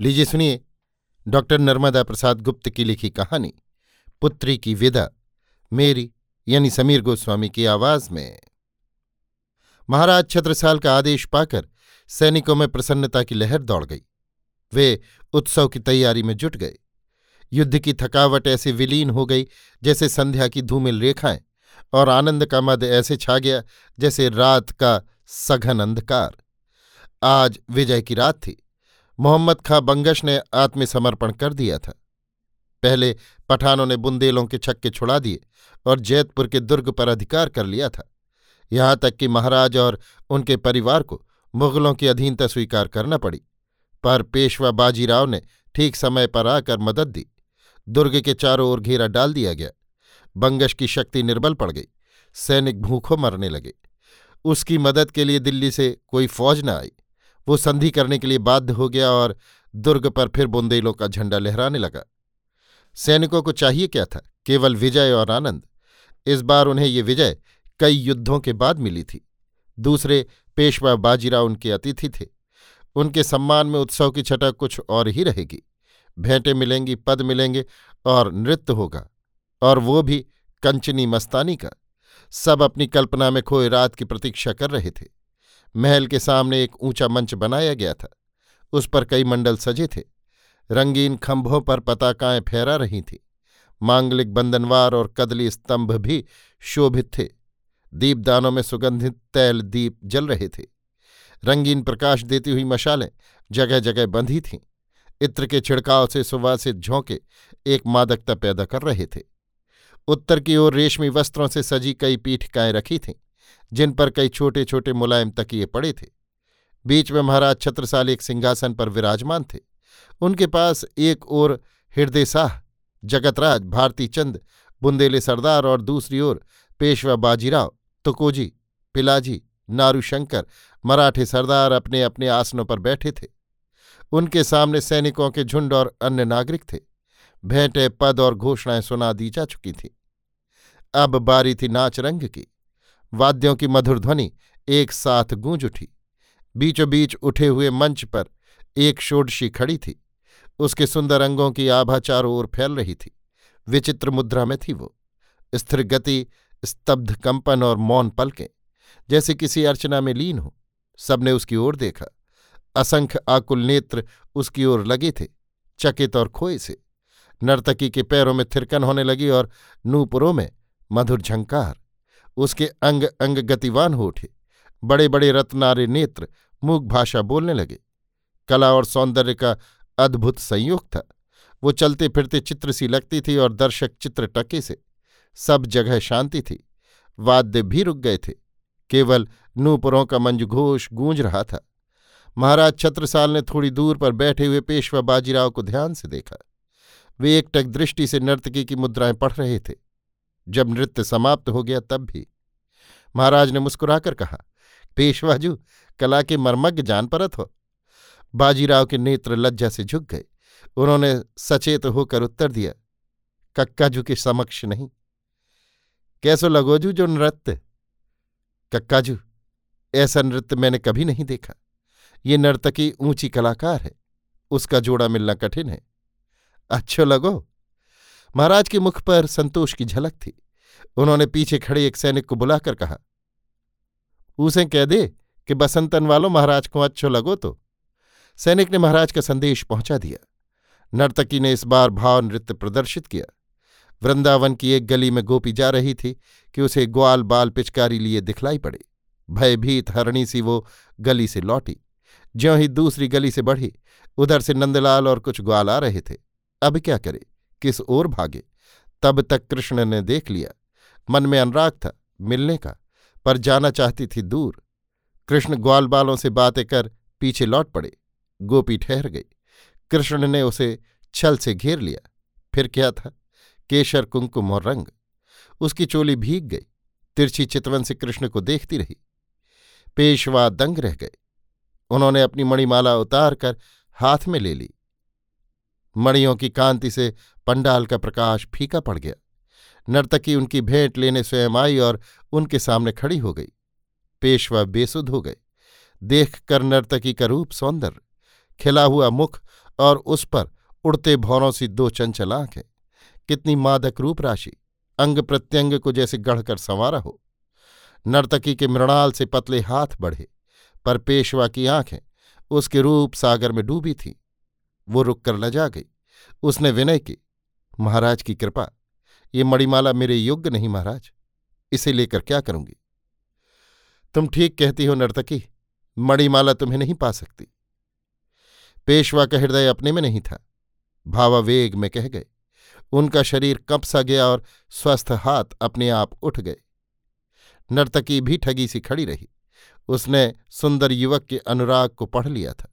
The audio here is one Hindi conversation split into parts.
लीजिए सुनिए, डॉक्टर नर्मदा प्रसाद गुप्त की लिखी कहानी, पुत्री की विदा, मेरी यानी समीर गोस्वामी की आवाज़ में। महाराज छत्रसाल का आदेश पाकर सैनिकों में प्रसन्नता की लहर दौड़ गई। वे उत्सव की तैयारी में जुट गए। युद्ध की थकावट ऐसे विलीन हो गई जैसे संध्या की धूमिल रेखाएँ और आनंद का मद ऐसे छा गया जैसे रात का सघन अंधकार। आज विजय की रात थी। मोहम्मद खां बंगश ने आत्मसमर्पण कर दिया था। पहले पठानों ने बुंदेलों के छक्के छुड़ा दिए और जैतपुर के दुर्ग पर अधिकार कर लिया था। यहाँ तक कि महाराज और उनके परिवार को मुगलों की अधीनता स्वीकार करना पड़ी, पर पेशवा बाजीराव ने ठीक समय पर आकर मदद दी। दुर्ग के चारों ओर घेरा डाल दिया गया। बंगश की शक्ति निर्बल पड़ गई। सैनिक भूखों मरने लगे। उसकी मदद के लिए दिल्ली से कोई फौज न आई। वो संधि करने के लिए बाध्य हो गया और दुर्ग पर फिर बुंदेलों का झंडा लहराने लगा। सैनिकों को चाहिए क्या था? केवल विजय और आनंद। इस बार उन्हें ये विजय कई युद्धों के बाद मिली थी। दूसरे पेशवा बाजीराव उनके अतिथि थे। उनके सम्मान में उत्सव की छटा कुछ और ही रहेगी। भेंटें मिलेंगी, पद मिलेंगे और नृत्य होगा। और वो भी कंचनी मस्तानी का। सब अपनी कल्पना में खोए रात की प्रतीक्षा कर रहे थे। महल के सामने एक ऊँचा मंच बनाया गया था। उस पर कई मंडल सजे थे। रंगीन खंभों पर पताकाएँ फहरा रही थीं। मांगलिक बंधनवार और कदली स्तंभ भी शोभित थे। दीपदानों में सुगंधित तैल दीप जल रहे थे। रंगीन प्रकाश देती हुई मशालें जगह जगह बंधी थीं। इत्र के छिड़काव से सुवासित झोंके एक मादकता पैदा कर रहे थे। उत्तर की ओर रेशमी वस्त्रों से सजी कई पीठिकाएँ रखी थीं। जिन पर कई छोटे छोटे मुलायम तकिए पड़े थे। बीच में महाराज छत्रसाल एक सिंहासन पर विराजमान थे। उनके पास एक ओर हृदय शाह जगतराज भारती चंद बुंदेले सरदार और दूसरी ओर पेशवा बाजीराव, तुकोजी, पिलाजी, नारूशंकर, मराठे सरदार अपने अपने आसनों पर बैठे थे। उनके सामने सैनिकों के झुंड और अन्य नागरिक थे। भेंटे, पद और घोषणाएँ सुना दी जा चुकी थीं। अब बारी थी नाच रंग की। वाद्यों की मधुर ध्वनि एक साथ गूंज उठी। बीचों बीच उठे हुए मंच पर एक षोडशी खड़ी थी। उसके सुंदर अंगों की आभा चारों ओर फैल रही थी। विचित्र मुद्रा में थी वो। स्थिर गति, स्तब्ध कंपन और मौन पलकें, जैसे किसी अर्चना में लीन हो, सबने उसकी ओर देखा। असंख्य आकुल नेत्र उसकी ओर लगे थे, चकित और खोए से। नर्तकी के पैरों में थिरकन होने लगी और नूपुरों में मधुर झंकार। उसके अंग अंग गतिवान हो उठे। बड़े बड़े रत्नारे नेत्र मूक भाषा बोलने लगे। कला और सौंदर्य का अद्भुत संयोग था। वो चलते फिरते चित्र सी लगती थी और दर्शक चित्र टके से। सब जगह शांति थी। वाद्य भी रुक गए थे। केवल नूपुरों का मंजघोष गूंज रहा था। महाराज छत्रसाल ने थोड़ी दूर पर बैठे हुए पेशवा बाजीराव को ध्यान से देखा। वे एकटक दृष्टि से नर्तकी की मुद्राएँ पढ़ रहे थे। जब नृत्य समाप्त हो गया तब भी। महाराज ने मुस्कुराकर कहा, पेशवाजू, कला के मर्मज्ञ जान परत हो। बाजीराव के नेत्र लज्जा से झुक गए। उन्होंने सचेत होकर उत्तर दिया, कक्काजू के समक्ष नहीं। कैसो लगोजू जो नृत्य? कक्काजू, ऐसा नृत्य मैंने कभी नहीं देखा। ये नर्तकी ऊँची कलाकार है, उसका जोड़ा मिलना कठिन है। अच्छो लगो। महाराज के मुख पर संतोष की झलक थी। उन्होंने पीछे खड़े एक सैनिक को बुलाकर कहा, उसे कह दे कि बसंतन वालों, महाराज को अच्छो लगो तो। सैनिक ने महाराज का संदेश पहुँचा दिया। नर्तकी ने इस बार भाव नृत्य प्रदर्शित किया। वृंदावन की एक गली में गोपी जा रही थी कि उसे ग्वाल बाल पिचकारी लिए दिखलाई पड़े। भयभीत हरणी सी वो गली से लौटी। ज्यों ही दूसरी गली से बढ़ी, उधर से नंदलाल और कुछ ग्वाल आ रहे थे। अब क्या करे? किस ओर भागे। तब तक कृष्ण ने देख लिया। मन में अनुराग था मिलने का, पर जाना चाहती थी दूर। कृष्ण ग्वाल बालों से बातें कर पीछे लौट पड़े। गोपी ठहर गई। कृष्ण ने उसे छल से घेर लिया। फिर क्या था? केशर कुंकुम और रंग। उसकी चोली भीग गई। तिरछी चितवन से कृष्ण को देखती रही। पेशवा दंग रह गए। उन्होंने अपनी मणिमाला उतार कर हाथ में ले ली। मणियों की कांति से पंडाल का प्रकाश फीका पड़ गया। नर्तकी उनकी भेंट लेने स्वयं आई और उनके सामने खड़ी हो गई। पेशवा बेसुध हो गए। देख कर नर्तकी का रूप सौंदर्य, खिला हुआ मुख और उस पर उड़ते भौरों सी दो चंचल आँखें। कितनी मादक रूप राशि, अंग प्रत्यंग को जैसे गढ़कर संवारा हो। नर्तकी के मृणाल से पतले हाथ बढ़े, पर पेशवा की आँखें उसके रूप सागर में डूबी थी। वो रुककर लजा गई। उसने विनय की महाराज की कृपा, ये मणिमाला मेरे योग्य नहीं महाराज, इसे लेकर क्या करूँगी? तुम ठीक कहती हो नर्तकी, मणिमाला तुम्हें नहीं पा सकती। पेशवा का हृदय अपने में नहीं था, भावावेग में कह गए। उनका शरीर कप सा गया और स्वस्थ हाथ अपने आप उठ गए। नर्तकी भी ठगी सी खड़ी रही। उसने सुंदर युवक के अनुराग को पढ़ लिया था।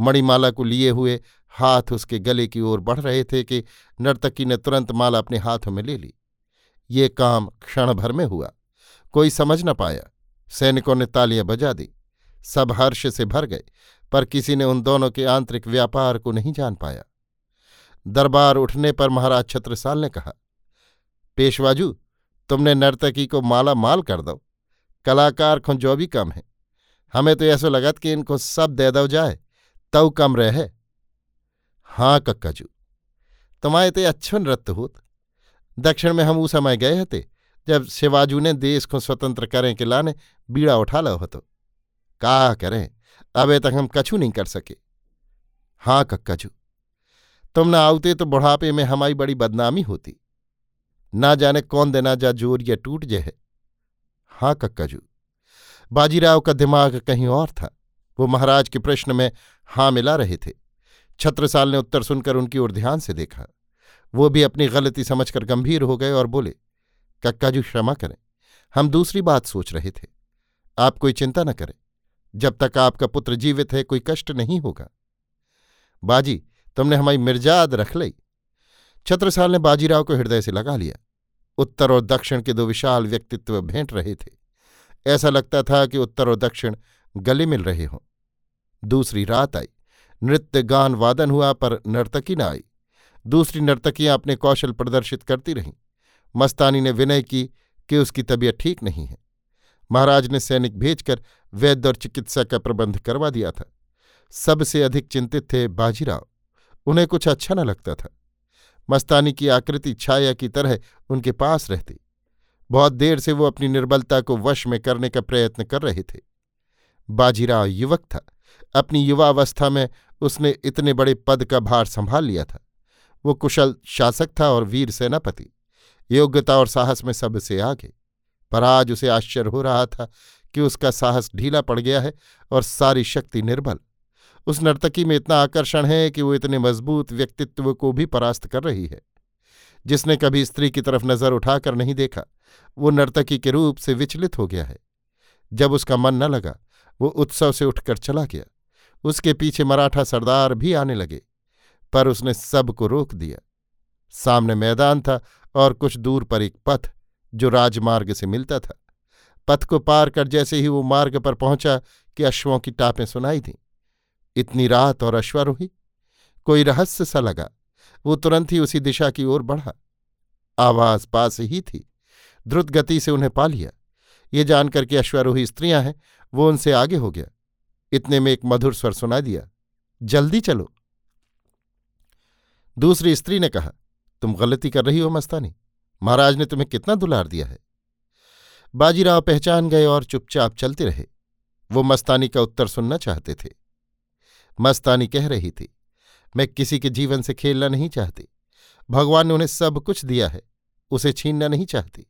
मणिमाला को लिए हुए हाथ उसके गले की ओर बढ़ रहे थे कि नर्तकी ने तुरंत माला अपने हाथों में ले ली। ये काम क्षण भर में हुआ। कोई समझ न पाया। सैनिकों ने तालियाँ बजा दी। सब हर्ष से भर गए, पर किसी ने उन दोनों के आंतरिक व्यापार को नहीं जान पाया। दरबार उठने पर महाराज छत्रसाल ने कहा, पेशवाजू, तुमने नर्तकी को माला माल कर दो। कलाकार खो जो भी कम है। हमें तो ऐसा लगत कि इनको सब दे दो जाए। तव कम रहे। हाँ कक्काजू। तुम्हारे तो अच्छो नृत्य होत। दक्षिण में हम उस समय गए थे जब शिवाजू ने देश को स्वतंत्र करें के लाने बीड़ा उठा लो हो तो का करें? अबे तक हम कछु नहीं कर सके। हाँ कक्काजू। तुम ना आउते तो बुढ़ापे में हमारी बड़ी बदनामी होती। ना जाने कौन देना जा ज़ोर या टूट जे है। हाँ कक्काजू। बाजीराव का दिमाग कहीं और था। वो महाराज के प्रश्न में हाँ मिला रहे थे। छत्रसाल ने उत्तर सुनकर उनकी ओर ध्यान से देखा। वो भी अपनी गलती समझकर गंभीर हो गए और बोले, कक्काजू क्षमा करें, हम दूसरी बात सोच रहे थे। आप कोई चिंता न करें, जब तक आपका पुत्र जीवित है, कोई कष्ट नहीं होगा। बाजी, तुमने हमारी मिर्जाद रख ली। छत्रसाल ने बाजीराव को हृदय से लगा लिया। उत्तर और दक्षिण के दो विशाल व्यक्तित्व भेंट रहे थे। ऐसा लगता था कि उत्तर और दक्षिण गले मिल रहे हों। दूसरी रात आई। नृत्य गान वादन हुआ, पर नर्तकी न आई। दूसरी नर्तकियाँ अपने कौशल प्रदर्शित करती रहीं। मस्तानी ने विनय की कि उसकी तबीयत ठीक नहीं है। महाराज ने सैनिक भेजकर वैद्य और चिकित्सा का प्रबंध करवा दिया था। सबसे अधिक चिंतित थे बाजीराव। उन्हें कुछ अच्छा न लगता था। मस्तानी की आकृति छाया की तरह उनके पास रहती। बहुत देर से वो अपनी निर्बलता को वश में करने का प्रयत्न कर रहे थे। बाजीराव युवक था। अपनी युवावस्था में उसने इतने बड़े पद का भार संभाल लिया था। वो कुशल शासक था और वीर सेनापति। योग्यता और साहस में सबसे आगे। पर आज उसे आश्चर्य हो रहा था कि उसका साहस ढीला पड़ गया है और सारी शक्ति निर्बल। उस नर्तकी में इतना आकर्षण है कि वो इतने मज़बूत व्यक्तित्व को भी परास्त कर रही है। जिसने कभी स्त्री की तरफ़ नज़र उठाकर नहीं देखा, वो नर्तकी के रूप से विचलित हो गया है। जब उसका मन न लगा, वो उत्सव से उठकर चला गया। उसके पीछे मराठा सरदार भी आने लगे, पर उसने सबको रोक दिया। सामने मैदान था और कुछ दूर पर एक पथ, जो राजमार्ग से मिलता था। पथ को पार कर जैसे ही वो मार्ग पर पहुँचा कि अश्वों की टापें सुनाई थीं इतनी रात और अश्वारोही कोई रहस्य सा लगा। वो तुरंत ही उसी दिशा की ओर बढ़ा। आवाज़ पास ही थी। द्रुत गति से उन्हें पा लिया। ये जानकर कि अश्वारोही स्त्रियाँ हैं, वो उनसे आगे हो गया। इतने में एक मधुर स्वर सुना दिया, जल्दी चलो। दूसरी स्त्री ने कहा, तुम गलती कर रही हो मस्तानी, महाराज ने तुम्हें कितना दुलार दिया है? बाजीराव पहचान गए और चुपचाप चलते रहे। वो मस्तानी का उत्तर सुनना चाहते थे। मस्तानी कह रही थी, मैं किसी के जीवन से खेलना नहीं चाहती। भगवान ने उन्हें सब कुछ दिया है, उसे छीनना नहीं चाहती।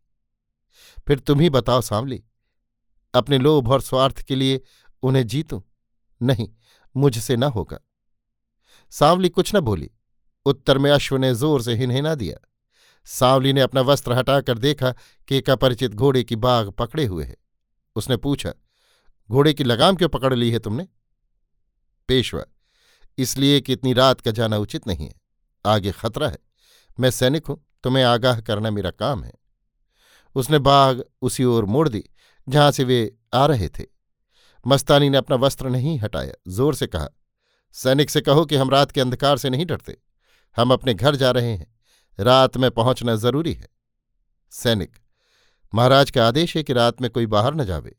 फिर तुम ही बताओ, सांवली, अपने लोभ और स्वार्थ के लिए उन्हें जीतूं? नहीं, मुझसे न होगा। सांवली कुछ न बोली। उत्तर में अश्व ने ज़ोर से हिनहिना दिया। सांवली ने अपना वस्त्र हटाकर देखा कि एक अपरिचित घोड़े की बाघ पकड़े हुए है। उसने पूछा, घोड़े की लगाम क्यों पकड़ ली है तुमने? पेशवा, इसलिए कि इतनी रात का जाना उचित नहीं है। आगे खतरा है। मैं सैनिक हूँ, तुम्हें आगाह करना मेरा काम है। उसने बाघ उसी ओर मोड़ दी, जहाँ से वे आ रहे थे। मस्तानी ने अपना वस्त्र नहीं हटाया, ज़ोर से कहा, सैनिक से कहो कि हम रात के अंधकार से नहीं डरते। हम अपने घर जा रहे हैं। रात में पहुँचना ज़रूरी है। सैनिक, महाराज का आदेश है कि रात में कोई बाहर न जावे।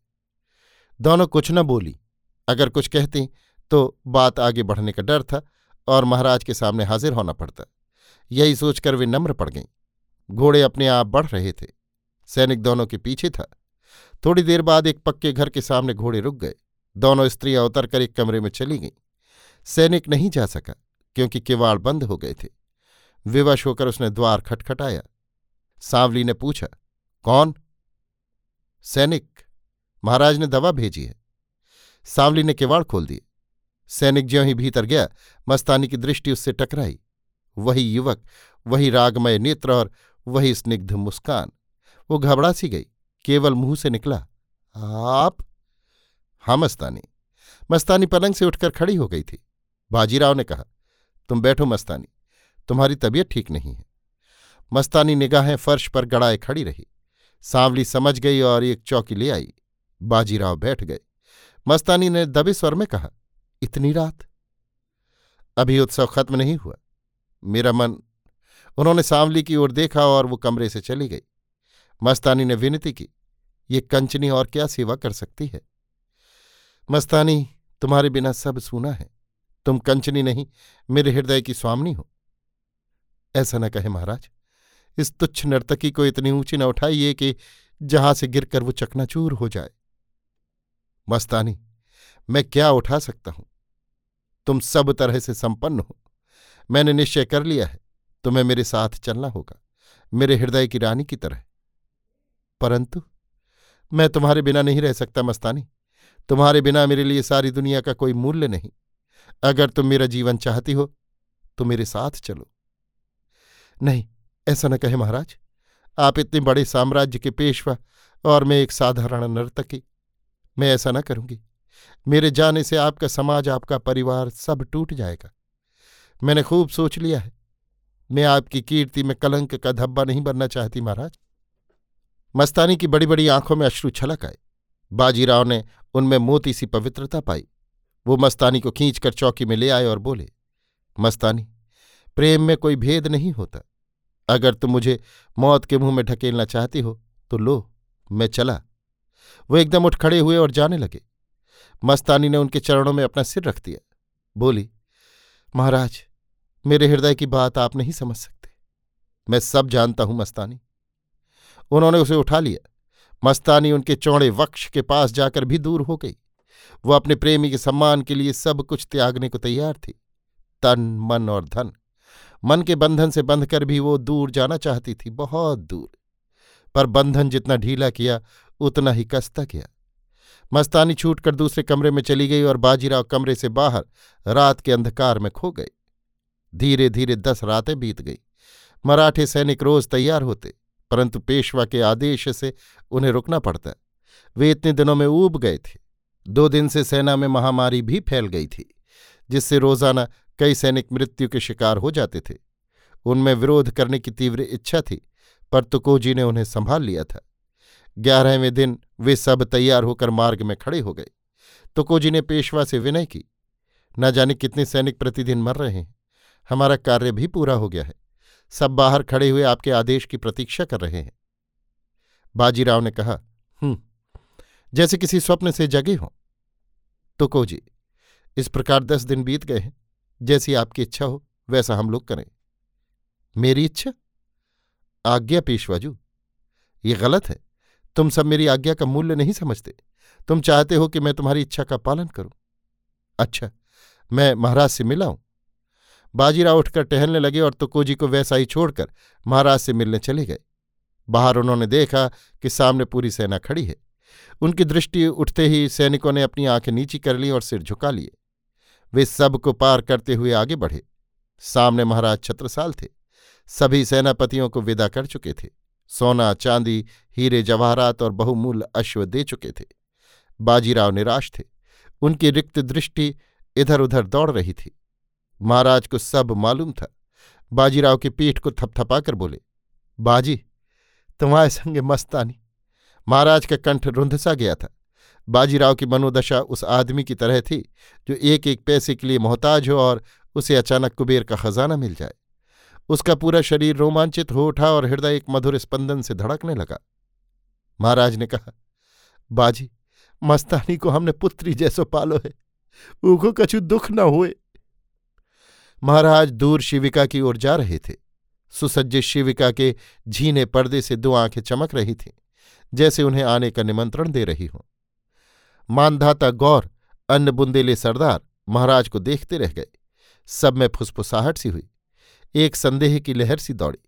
दोनों कुछ न बोली। अगर कुछ कहती तो बात आगे बढ़ने का डर था और महाराज के सामने हाजिर होना पड़ता। यही सोचकर वे नम्र पड़ गईं। घोड़े अपने आप बढ़ रहे थे। सैनिक दोनों के पीछे था। थोड़ी देर बाद एक पक्के घर के सामने घोड़े रुक गए। दोनों स्त्रियाँ उतरकर एक कमरे में चली गईं। सैनिक नहीं जा सका, क्योंकि किवाड़ बंद हो गए थे। विवश होकर उसने द्वार खटखटाया। सांवली ने पूछा, कौन? सैनिक। महाराज ने दवा भेजी है। सांवली ने किवाड़ खोल दिए। सैनिक ज्यों ही भीतर गया, मस्तानी की दृष्टि उससे टकराई। वही युवक, वही रागमय नेत्र और वही स्निग्ध मुस्कान। वो घबरा सी गई। केवल मुँह से निकला। आप? हाँ मस्तानी। मस्तानी पलंग से उठकर खड़ी हो गई थी। बाजीराव ने कहा, तुम बैठो मस्तानी, तुम्हारी तबीयत ठीक नहीं है। मस्तानी निगाहें फर्श पर गड़ाए खड़ी रही। सांवली समझ गई और एक चौकी ले आई। बाजीराव बैठ गए। मस्तानी ने दबे स्वर में कहा, इतनी रात? अभी उत्सव खत्म नहीं हुआ। मेरा मन उन्होंने सांवली की ओर देखा और वो कमरे से चली गई। मस्तानी ने विनती की ये कंचनी और क्या सेवा कर सकती है? मस्तानी, तुम्हारे बिना सब सूना है। तुम कंचनी नहीं, मेरे हृदय की स्वामनी हो। ऐसा न कहे महाराज, इस तुच्छ नर्तकी को इतनी ऊँची न उठाइए कि जहाँ से गिरकर वो चकनाचूर हो जाए। मस्तानी, मैं क्या उठा सकता हूँ? तुम सब तरह से संपन्न हो। मैंने निश्चय कर लिया है, तुम्हें मेरे साथ चलना होगा, मेरे हृदय की रानी की तरह। परंतु मैं तुम्हारे बिना नहीं रह सकता, मस्तानी। तुम्हारे बिना मेरे लिए सारी दुनिया का कोई मूल्य नहीं। अगर तुम मेरा जीवन चाहती हो तो मेरे साथ चलो। नहीं, ऐसा न कहे महाराज। आप इतने बड़े साम्राज्य के पेशवा और मैं एक साधारण नर्तकी। मैं ऐसा न करूँगी। मेरे जाने से आपका समाज, आपका परिवार सब टूट जाएगा। मैंने खूब सोच लिया है। मैं आपकी कीर्ति में कलंक का धब्बा नहीं बनना चाहती महाराज। मस्तानी की बड़ी बड़ी आँखों में अश्रु छलक आए। बाजीराव ने उनमें मोती सी पवित्रता पाई। वो मस्तानी को खींचकर चौकी में ले आए और बोले, मस्तानी, प्रेम में कोई भेद नहीं होता। अगर तुम मुझे मौत के मुँह में ढकेलना चाहती हो तो लो, मैं चला। वो एकदम उठ खड़े हुए और जाने लगे। मस्तानी ने उनके चरणों में अपना सिर रख दिया। बोली, महाराज, मेरे हृदय की बात आप नहीं समझ सकते। मैं सब जानता हूँ मस्तानी। उन्होंने उसे उठा लिया। मस्तानी उनके चौड़े वक्ष के पास जाकर भी दूर हो गई। वो अपने प्रेमी के सम्मान के लिए सब कुछ त्यागने को तैयार थी। तन, मन और धन। मन के बंधन से बंधकर भी वो दूर जाना चाहती थी, बहुत दूर। पर बंधन जितना ढीला किया, उतना ही कसता गया। मस्तानी छूटकर दूसरे कमरे में चली गई और बाजीराव कमरे से बाहर रात के अंधकार में खो गए धीरे धीरे दस रातें बीत गई। मराठे सैनिक रोज तैयार होते। परंतु पेशवा के आदेश से उन्हें रुकना पड़ता। वे इतने दिनों में ऊब गए थे। दो दिन से सेना में महामारी भी फैल गई थी, जिससे रोज़ाना कई सैनिक मृत्यु के शिकार हो जाते थे। उनमें विरोध करने की तीव्र इच्छा थी, पर तुकोजी ने उन्हें संभाल लिया था। ग्यारहवें दिन वे सब तैयार होकर मार्ग में खड़े हो गए। तुकोजी ने पेशवा से विनय की, न जाने कितने सैनिक प्रतिदिन मर रहे हैं। हमारा कार्य भी पूरा हो गया है। सब बाहर खड़े हुए आपके आदेश की प्रतीक्षा कर रहे हैं। बाजीराव ने कहा हम्म जैसे किसी स्वप्न से जगे हों। तो को तुकोजी इस प्रकार दस दिन बीत गए हैं। जैसी आपकी इच्छा हो, वैसा हम लोग करें। मेरी इच्छा? आज्ञा पेशवाजू, ये गलत है। तुम सब मेरी आज्ञा का मूल्य नहीं समझते। तुम चाहते हो कि मैं तुम्हारी इच्छा का पालन करूँ। अच्छा मैं महाराज से मिला हूँ। बाजीराव उठकर टहलने लगे और तुकोजी को वैसा ही छोड़कर महाराज से मिलने चले गए। बाहर उन्होंने देखा कि सामने पूरी सेना खड़ी है। उनकी दृष्टि उठते ही सैनिकों ने अपनी आँखें नीची कर ली और सिर झुका लिए। वे सबको पार करते हुए आगे बढ़े। सामने महाराज छत्रसाल थे। सभी सेनापतियों को विदा कर चुके थे। सोना, चांदी, हीरे, जवाहरात और बहुमूल्य अश्व दे चुके थे। बाजीराव निराश थे। उनकी रिक्त दृष्टि इधर उधर दौड़ रही थी। महाराज को सब मालूम था। बाजीराव की पीठ को थपथपाकर बोले, बाजी, तुम्हारे संगे मस्तानी। महाराज का कंठ रुंधसा गया था। बाजीराव की मनोदशा उस आदमी की तरह थी, जो एक एक पैसे के लिए मोहताज हो और उसे अचानक कुबेर का खजाना मिल जाए। उसका पूरा शरीर रोमांचित हो उठा और हृदय एक मधुर स्पंदन से धड़कने लगा। महाराज ने कहा, बाजी, मस्तानी को हमने पुत्री जैसो पालो है। ऊको कछु दुख न हुए। महाराज दूर शिविका की ओर जा रहे थे। सुसज्जित शिविका के झीने पर्दे से दो आँखें चमक रही थीं, जैसे उन्हें आने का निमंत्रण दे रही हों। मानधाता गौर, अन्न बुंदेले सरदार, महाराज को देखते रह गए। सब में फुसफुसाहट सी हुई। एक संदेह की लहर सी दौड़ी।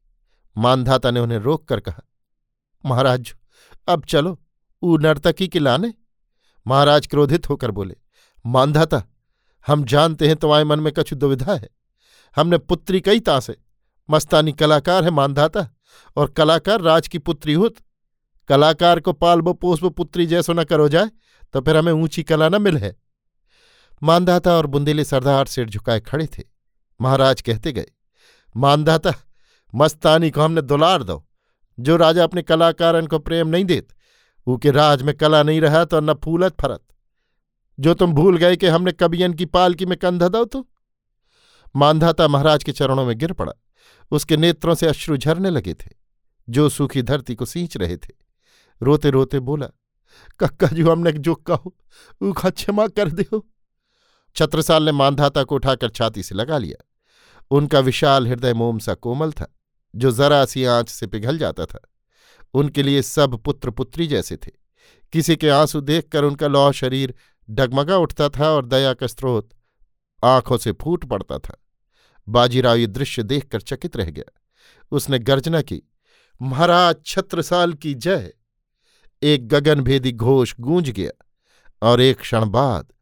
मानधाता ने उन्हें रोक कर कहा, महाराज, अब चलो, ऊ नर्तकी के लाने? महाराज क्रोधित होकर बोले, मानधाता हम जानते हैं तुम्हारे मन में कछु दुविधा है। हमने पुत्री कई तासे मस्तानी कलाकार है मानधाता, और कलाकार राज की पुत्री हुत। कलाकार को पालबो पोसबो पुत्री जैसो न करो जाए तो फिर हमें ऊँची कला न मिल है। मानधाता और बुंदेली सरदार सिर झुकाए खड़े थे। महाराज कहते गए, मानधाता, मस्तानी को हमने दुलार दो। जो राजा अपने कलाकारन को प्रेम नहीं देत ऊके राज में कला नहीं रहा तो न फूलत फरत। जो तुम भूल गए कि हमने कबियन की पालकी में कंधा दो तो? मानधाता महाराज के चरणों में गिर पड़ा। उसके नेत्रों से अश्रु झरने लगे थे। जो सूखी धरती को सींच रहे थे। रोते रोते बोला, कक्का जो हमने जो कहो, ऊखा क्षमा कर दो छत्रसाल ने मानधाता को उठाकर छाती से लगा लिया। उनका विशाल हृदय मोम सा कोमल था, जो जरा सी आँच से पिघल जाता था। उनके लिए सब पुत्र पुत्री जैसे थे। किसी के आँसू देखकर उनका लौह शरीर डगमगा उठता था और दया का स्रोत आँखों से फूट पड़ता था। बाजीराव ये दृश्य देखकर चकित रह गया। उसने गर्जना की, महाराज, छत्रसाल की जय! एक गगनभेदी घोष गूंज गया और एक क्षण बाद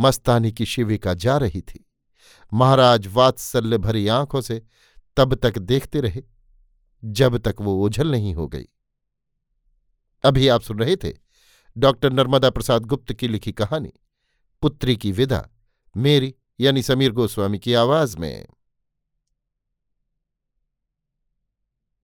मस्तानी की शिविका जा रही थी। महाराज वात्सल्य भरी आँखों से तब तक देखते रहे, जब तक वो ओझल नहीं हो गई। अभी आप सुन रहे थे डॉक्टर नर्मदा प्रसाद गुप्त की लिखी कहानी, पुत्री की विदा, मेरी यानी समीर गोस्वामी की आवाज़ में।